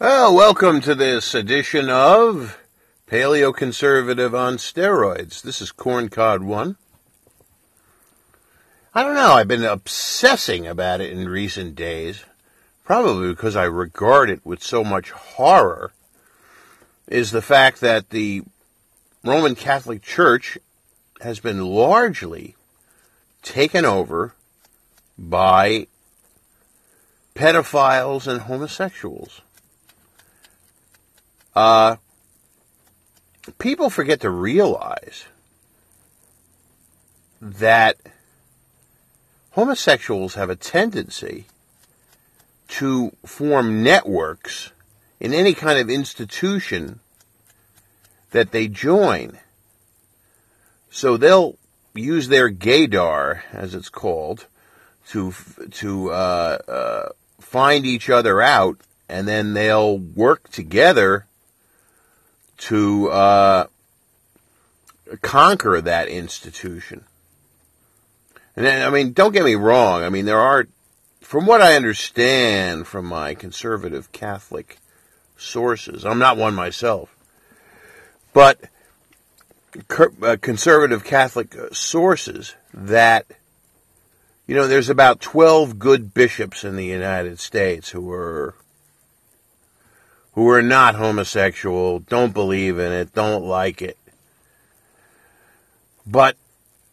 Well, welcome to this edition of Paleoconservative on Steroids. This is Corncod One. I don't know, I've been obsessing about it in recent days, probably because I regard it with so much horror, is the fact that the Roman Catholic Church has been largely taken over by pedophiles and homosexuals. Uh, people forget to realize that homosexuals have a tendency to form networks in any kind of institution that they join. So they'll use their gaydar, as it's called, to to uh, uh, find each other out, and then they'll work together to uh, conquer that institution. And then, I mean, don't get me wrong. I mean, there are, from what I understand from my conservative Catholic sources, I'm not one myself, but uh, conservative Catholic uh, sources that, you know, there's about 12 good bishops in the United States who are who are not homosexual, don't believe in it, don't like it. But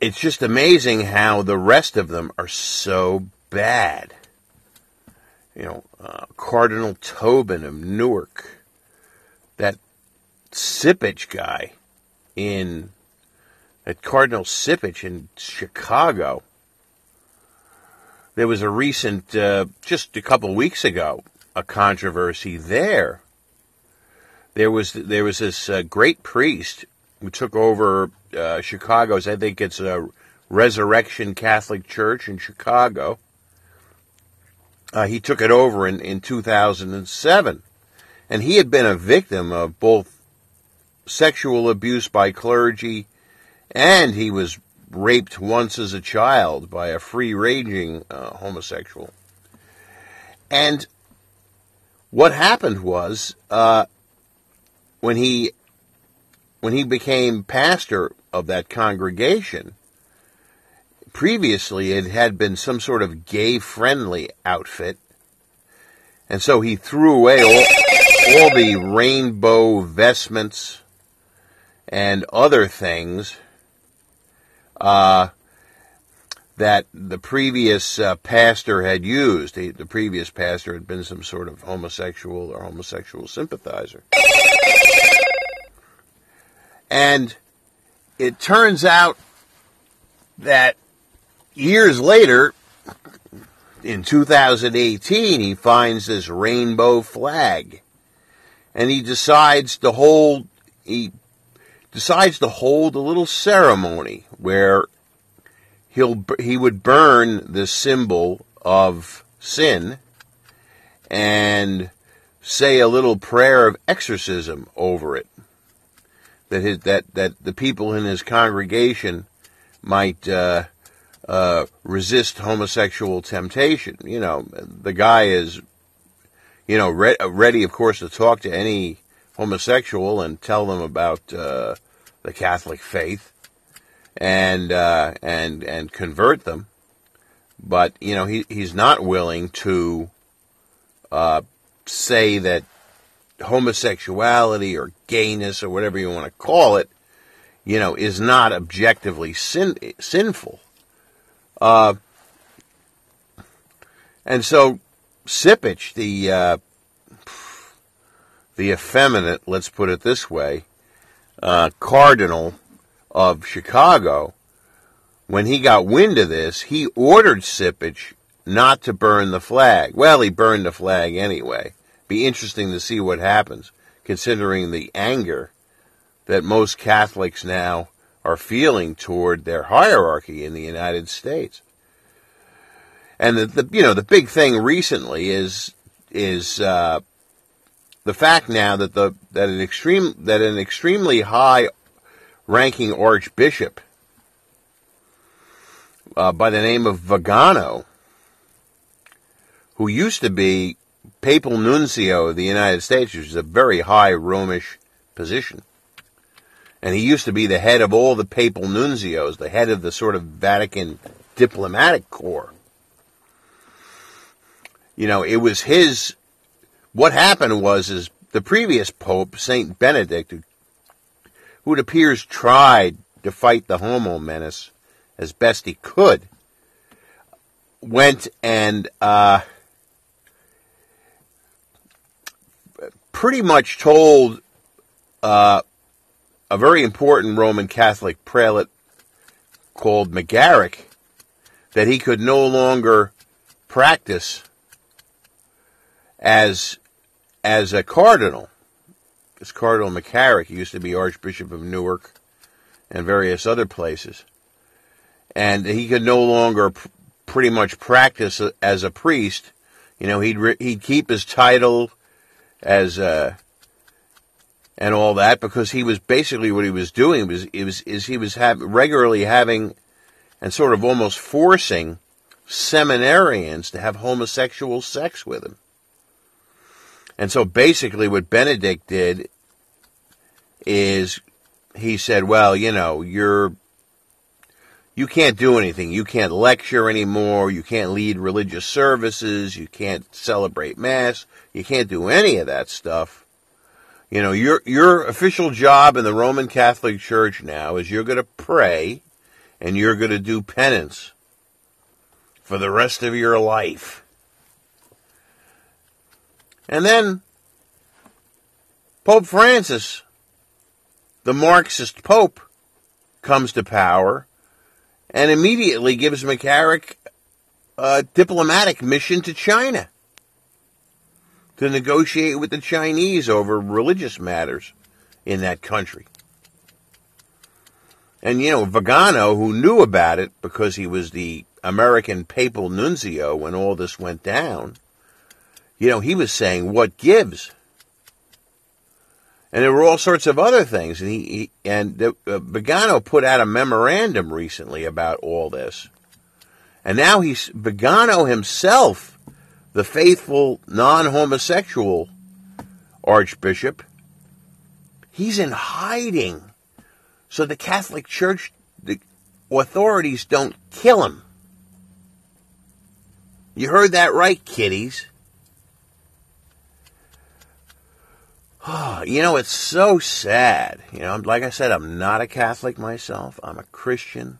it's just amazing how the rest of them are so bad. You know, uh, Cardinal Tobin of Newark, that Cupich guy in, that Cardinal Cupich in Chicago. There was a recent, uh, just a couple weeks ago, a controversy there there was there was this uh, great priest who took over uh, Chicago's. I think it's a Resurrection Catholic Church in Chicago. Uh, he took it over in, in 2007, and he had been a victim of both sexual abuse by clergy, and he was raped once as a child by a free ranging uh, homosexual. And what happened was uh, when he when he became pastor of that congregation, previously it had been some sort of gay friendly outfit. And so he threw away all, all the rainbow vestments and other things uh, that the previous uh, pastor had used. The, the previous pastor had been some sort of homosexual or homosexual sympathizer. And it turns out that years later, in 2018, he finds this rainbow flag. And he decides to hold, he decides to hold a little ceremony where he'll, he would burn the symbol of sin and say a little prayer of exorcism over it that his, that that the people in his congregation might uh, uh, resist homosexual temptation. You know, the guy is, you know, re- ready, of course, to talk to any homosexual and tell them about uh, the Catholic faith and uh, and and convert them. But you know, he he's not willing to uh, say that homosexuality or gayness or whatever you want to call it, you know, is not objectively sin- sinful. Uh, and so Cupich, the uh, the effeminate, let's put it this way, uh, cardinal of Chicago, when he got wind of this, he ordered Cupich not to burn the flag. Well, he burned the flag anyway be interesting to see what happens, considering the anger that most Catholics now are feeling toward their hierarchy in the United States. And the, the you know the big thing recently is is uh, the fact now that the that an extreme that an extremely high ranking archbishop uh, by the name of Vigano, who used to be papal nuncio of the United States, which is a very high Romish position. And he used to be the head of all the papal nuncios, the head of the sort of Vatican diplomatic corps. You know, it was his, what happened was, is the previous pope, Saint Benedict, who it appears tried to fight the homo menace as best he could, went and, uh, pretty much told uh, a very important Roman Catholic prelate called McCarrick that he could no longer practice as as a cardinal. This Cardinal McCarrick used to be Archbishop of Newark and various other places, and he could no longer pr- pretty much practice as a priest. You know, he'd re- he'd keep his title as a and all that because he was basically what he was doing was was is he was have, regularly having and sort of almost forcing seminarians to have homosexual sex with him. And so basically what Benedict did is he said, well, you know, you're you can't do anything. You can't lecture anymore. You can't lead religious services. You can't celebrate mass. You can't do any of that stuff you know, your your official job in the Roman Catholic Church now is you're going to pray and you're going to do penance for the rest of your life. And then Pope Francis, the Marxist Pope, comes to power and immediately gives McCarrick a diplomatic mission to China to negotiate with the Chinese over religious matters in that country. And, you know, Vigano, who knew about it because he was the American papal nuncio when all this went down, you know, he was saying, what gives? And there were all sorts of other things. And he, he and uh, Vigano put out a memorandum recently about all this. And now he's, Vigano himself the faithful non-homosexual archbishop, he's in hiding. So the Catholic Church, the authorities don't kill him. You heard that right, kiddies. you know, it's so sad. You know, like I said, I'm not a Catholic myself. I'm a Christian.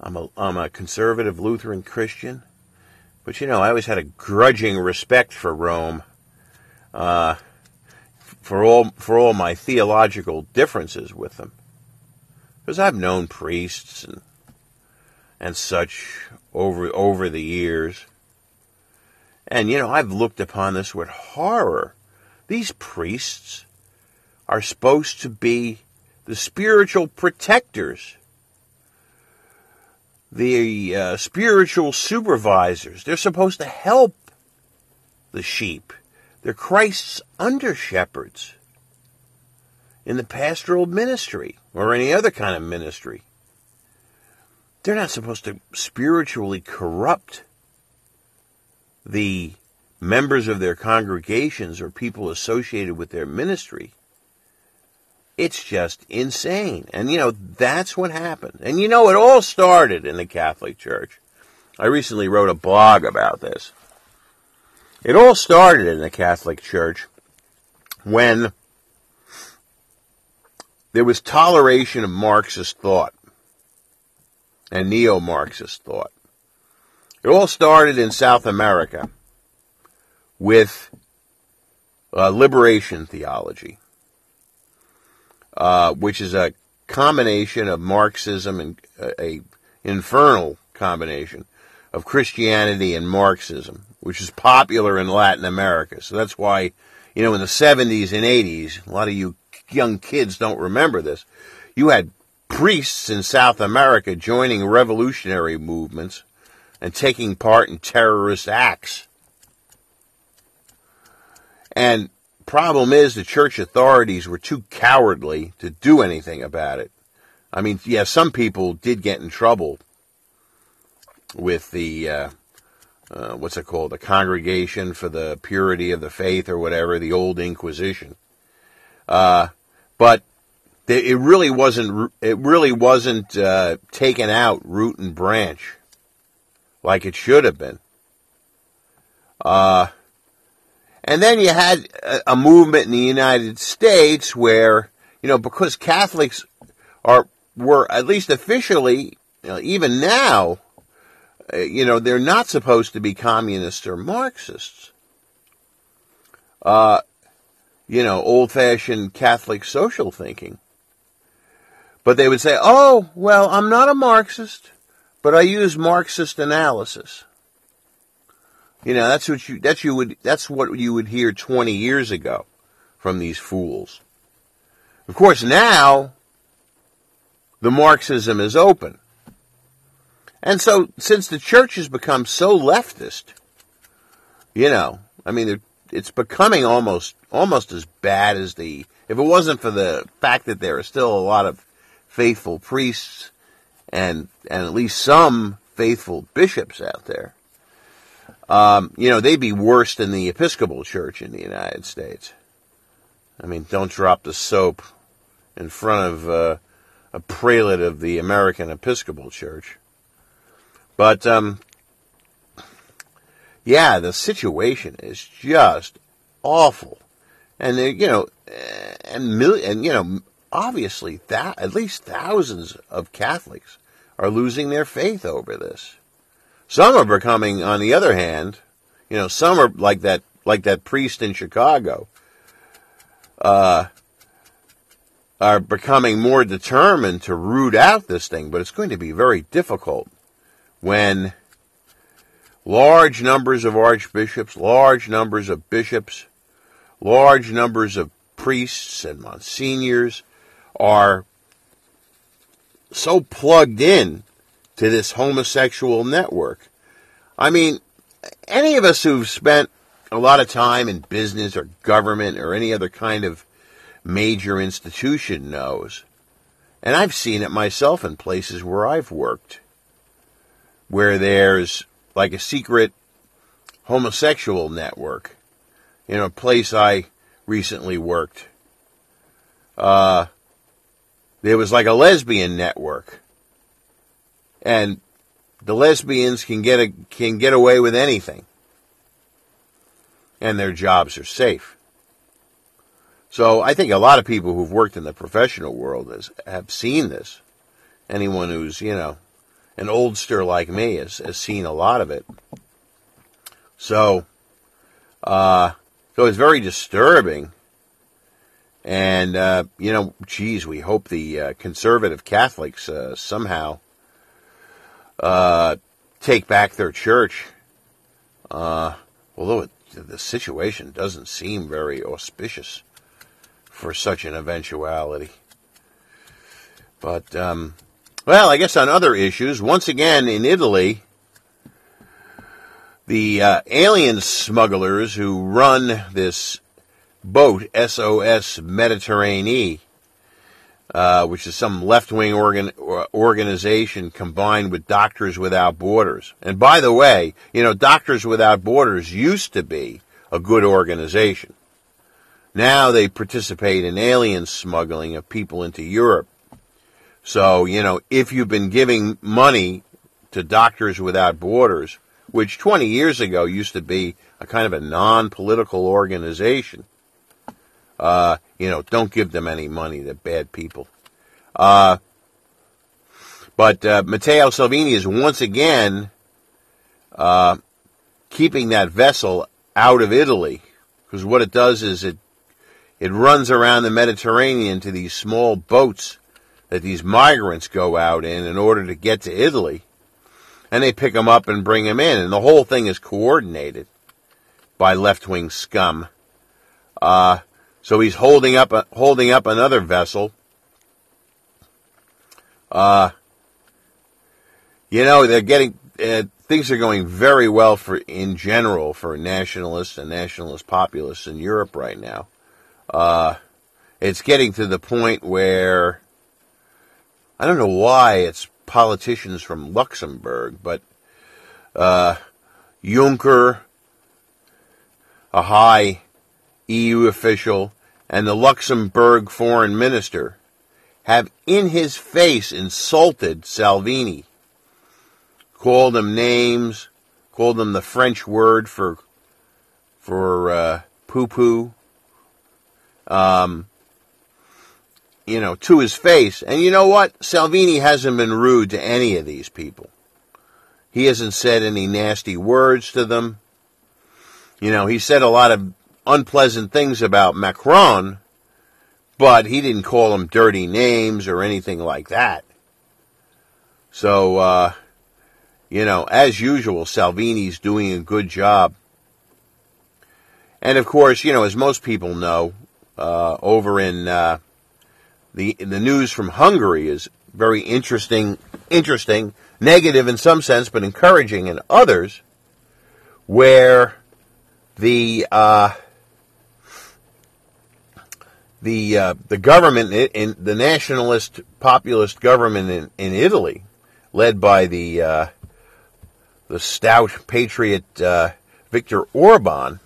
I'm a, I'm a conservative Lutheran Christian. But you know, I always had a grudging respect for Rome, uh, for all for all my theological differences with them, because I've known priests and and such over over the years, and you know, I've looked upon this with horror. These priests are supposed to be the spiritual protectors the uh, spiritual supervisors. They're supposed to help the sheep. They're Christ's under shepherds in the pastoral ministry or any other kind of ministry. They're not supposed to spiritually corrupt the members of their congregations or people associated with their ministry. It's just insane. And you know, that's what happened. And you know, it all started in the Catholic Church. I recently wrote a blog about this. It all started in the Catholic Church when there was toleration of Marxist thought and neo Marxist thought. It all started in South America with uh, liberation theology uh, which is a combination of Marxism and uh, a infernal combination of Christianity and Marxism, which is popular in Latin America. So that's why, you know, in the 70s and 80s, a lot of you young kids don't remember this. You had priests in South America joining revolutionary movements and taking part in terrorist acts. And problem is the church authorities were too cowardly to do anything about it. I mean, yeah, some people did get in trouble with the uh, uh, what's it called? The Congregation for the Purity of the Faith or whatever, the old Inquisition. Uh, but it really wasn't, it really wasn't, uh, taken out root and branch like it should have been. Uh, and then you had a, a movement in the United States where, you know, because Catholics are, were at least officially, you know, even now, uh, you know, they're not supposed to be communists or Marxists. Uh, you know, old fashioned Catholic social thinking. But they would say, oh, well, I'm not a Marxist, but I use Marxist analysis. You know, that's what you, that's you would, that's what you would hear 20 years ago from these fools. Of course, now, the Marxism is open. And so, since the church has become so leftist, you know, I mean, it's becoming almost, almost as bad as the, if it wasn't for the fact that there are still a lot of faithful priests and, and at least some faithful bishops out there, um, you know, they'd be worse than the Episcopal Church in the United States. I mean, don't drop the soap in front of uh, a prelate of the American Episcopal Church. But, um, yeah, the situation is just awful. And, you know, and, mil- and, you know, obviously that at least thousands of Catholics are losing their faith over this. Some are becoming, on the other hand, you know, some are like that, like that priest in Chicago, uh, are becoming more determined to root out this thing, but it's going to be very difficult when large numbers of archbishops, large numbers of bishops, large numbers of priests and monsignors are so plugged in to this homosexual network. I mean, any of us who've spent a lot of time in business or government or any other kind of major institution knows, and I've seen it myself in places where I've worked, where there's like a secret homosexual network. In a place I recently worked, uh, there was like a lesbian network and the lesbians can get a, can get away with anything, and their jobs are safe. So I think a lot of people who've worked in the professional world have seen this. Anyone who's you know an oldster like me has, has seen a lot of it. So, uh, so it's very disturbing. And, uh, you know, geez, we hope the uh, conservative Catholics uh, somehow uh, take back their church. Uh, although it, the situation doesn't seem very auspicious for such an eventuality. But, um, well, I guess on other issues, once again in Italy, the uh, alien smugglers who run this boat, SOS Mediterranee, uh, which is some left-wing organ, organization combined with Doctors Without Borders. And by the way, you know, Doctors Without Borders used to be a good organization. Now they participate in alien smuggling of people into Europe. So, you know, if you've been giving money to Doctors Without Borders, which 20 years ago used to be a kind of a non-political organization, uh, you know, don't give them any money. They're bad people. Uh, but uh, Matteo Salvini is once again uh, keeping that vessel out of Italy because what it does is it it runs around the Mediterranean to these small boats that these migrants go out in in order to get to Italy, and they pick them up and bring them in, and the whole thing is coordinated by left wing scum. Uh, so he's holding up a, holding up another vessel. Uh, you know, they're getting uh, things are going very well for in general for nationalists and nationalist populists in Europe right now. Uh, it's getting to the point where I don't know why it's politicians from Luxembourg, but uh, Juncker, a high EU official, and the Luxembourg foreign minister have in his face insulted Salvini, called him names, called him the French word for for uh, poo poo, um, you know, to his face. And you know what? Salvini hasn't been rude to any of these people. He hasn't said any nasty words to them. You know, he said a lot of unpleasant things about Macron, but he didn't call him dirty names or anything like that. So, uh, you know, as usual, Salvini's doing a good job. And of course, you know, as most people know, uh, over in uh, the the news from Hungary is very interesting, interesting, negative in some sense, but encouraging in others, where the uh, the uh, the government in, the nationalist populist government in, in Italy, led by the uh, the stout patriot uh, Viktor Orban,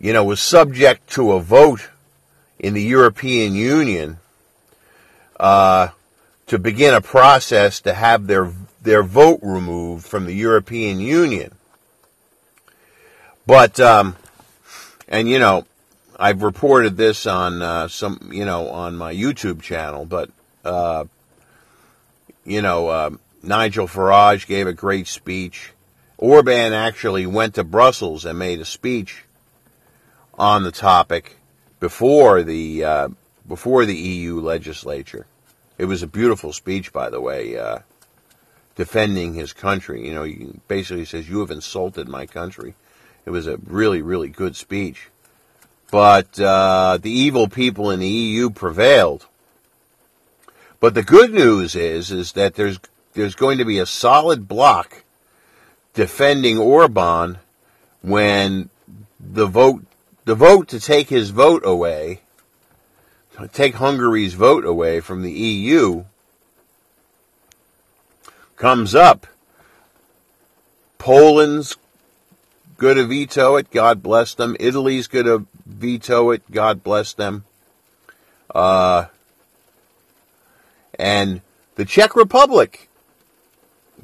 you know, was subject to a vote in the European Union uh, to begin a process to have their their vote removed from the European Union. But um, and you know, I've reported this on uh, some, you know, on my YouTube channel, but, uh, you know, uh, Nigel Farage gave a great speech. Orban actually went to Brussels and made a speech on the topic before the uh, before the EU legislature. It was a beautiful speech, by the way, uh, defending his country. You know, he basically says, "You have insulted my country." It was a really, really good speech but uh, the evil people in the EU prevailed. But the good news is is that there's there's going to be a solid block defending Orban when the vote the vote to take his vote away, take Hungary's vote away from the EU comes up. Poland's going to veto it. God bless them. Italy's going to veto it. God bless them. Uh, and the Czech Republic,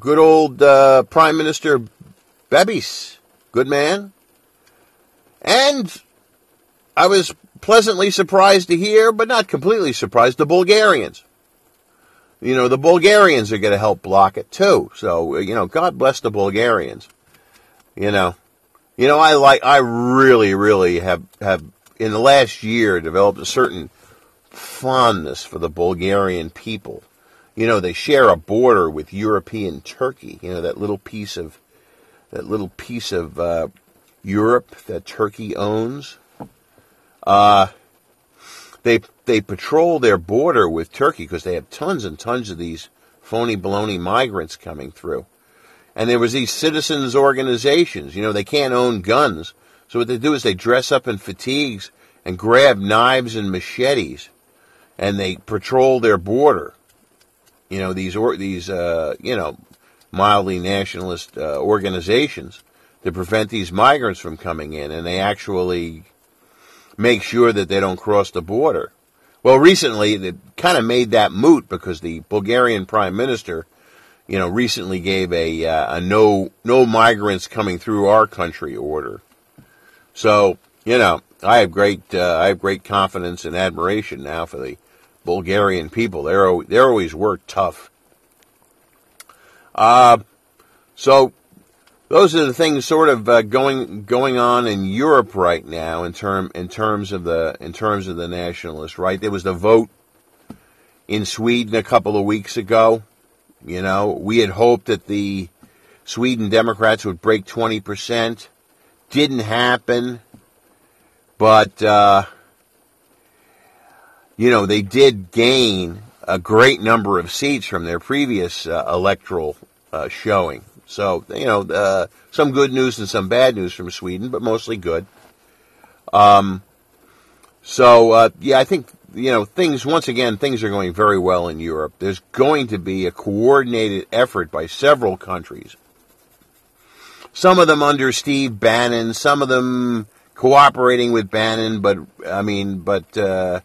good old uh, Prime Minister Babiš, good man. And I was pleasantly surprised to hear, but not completely surprised, the Bulgarians. You know, the Bulgarians are going to help block it too. So, you know, God bless the Bulgarians. You know, you know, I like, I really, really have, have in the last year developed a certain fondness for the Bulgarian people. You know, they share a border with European Turkey. You know, that little piece of, that little piece of, uh, Europe that Turkey owns. Uh, they, they patrol their border with Turkey because they have tons and tons of these phony baloney migrants coming through. And there was these citizens organizations. You know, they can't own guns. So what they do is they dress up in fatigues and grab knives and machetes and they patrol their border. You know, these, or, these, uh, you know, mildly nationalist uh, organizations to prevent these migrants from coming in and they actually make sure that they don't cross the border. Well, recently they kind of made that moot because the Bulgarian prime minister you know, recently gave a, uh, a no no migrants coming through our country order. So you know, I have great uh, I have great confidence and admiration now for the Bulgarian people. They're they're always worked tough. Uh, so those are the things sort of uh, going going on in Europe right now in term in terms of the in terms of the nationalists. Right, there was the vote in Sweden a couple of weeks ago. You know, we had hoped that the Sweden Democrats would break 20%. Didn't happen. But, uh, you know, they did gain a great number of seats from their previous uh, electoral uh, showing. So, you know, uh, some good news and some bad news from Sweden, but mostly good. Um, so, uh, yeah, I think you know, things, once again, things are going very well in Europe. There's going to be a coordinated effort by several countries, some of them under Steve Bannon, some of them cooperating with Bannon, but I mean, but uh,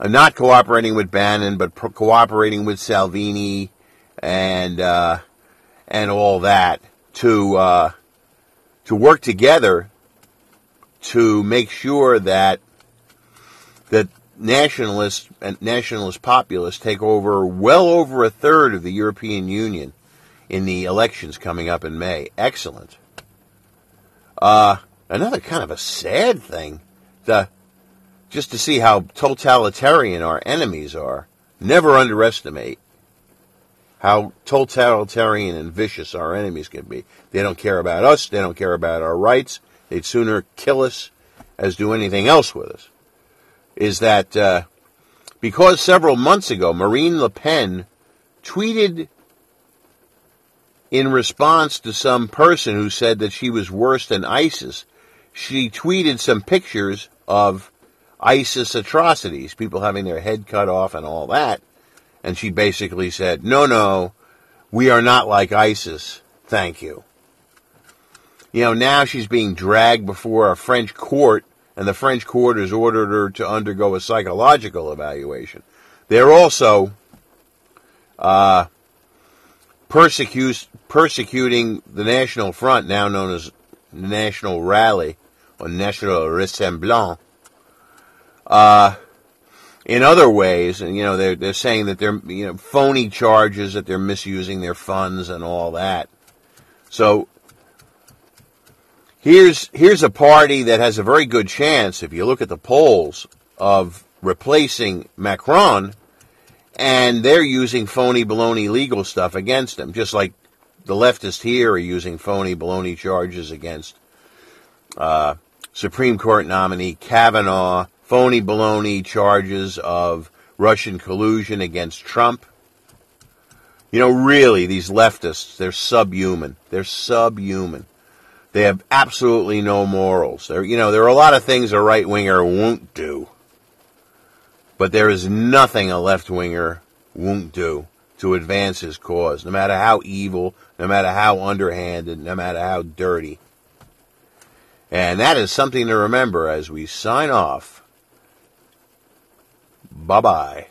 not cooperating with Bannon, but pro- cooperating with Salvini and uh, and all that to uh, to work together to make sure that that nationalists and nationalist populists take over well over a third of the European Union in the elections coming up in May. Excellent. Uh, another kind of a sad thing, the just to see how totalitarian our enemies are. Never underestimate how totalitarian and vicious our enemies can be. They don't care about us. They don't care about our rights. They'd sooner kill us as do anything else with us. Is that uh, because several months ago Marine Le Pen tweeted in response to some person who said that she was worse than ISIS, she tweeted some pictures of ISIS atrocities, people having their head cut off and all that. And she basically said, no, no, we are not like ISIS. Thank you. You know, now she's being dragged before a French court, and the French court has ordered her to undergo a psychological evaluation. They're also uh, persecuting the National Front, now known as the National Rally or National Rassemblement. Uh, in other ways, and you know they're they're saying that they're you know phony charges that they're misusing their funds and all that. So here's here's a party that has a very good chance, if you look at the polls, of replacing Macron, and they're using phony baloney legal stuff against him, just like the leftists here are using phony baloney charges against uh, Supreme Court nominee Kavanaugh phony baloney charges of Russian collusion against Trump. You know, really, these leftists, they're subhuman. They're subhuman. They have absolutely no morals. There, you know, there are a lot of things a right winger won't do, but there is nothing a left winger won't do to advance his cause, no matter how evil, no matter how underhanded, no matter how dirty. And that is something to remember as we sign off Bye bye.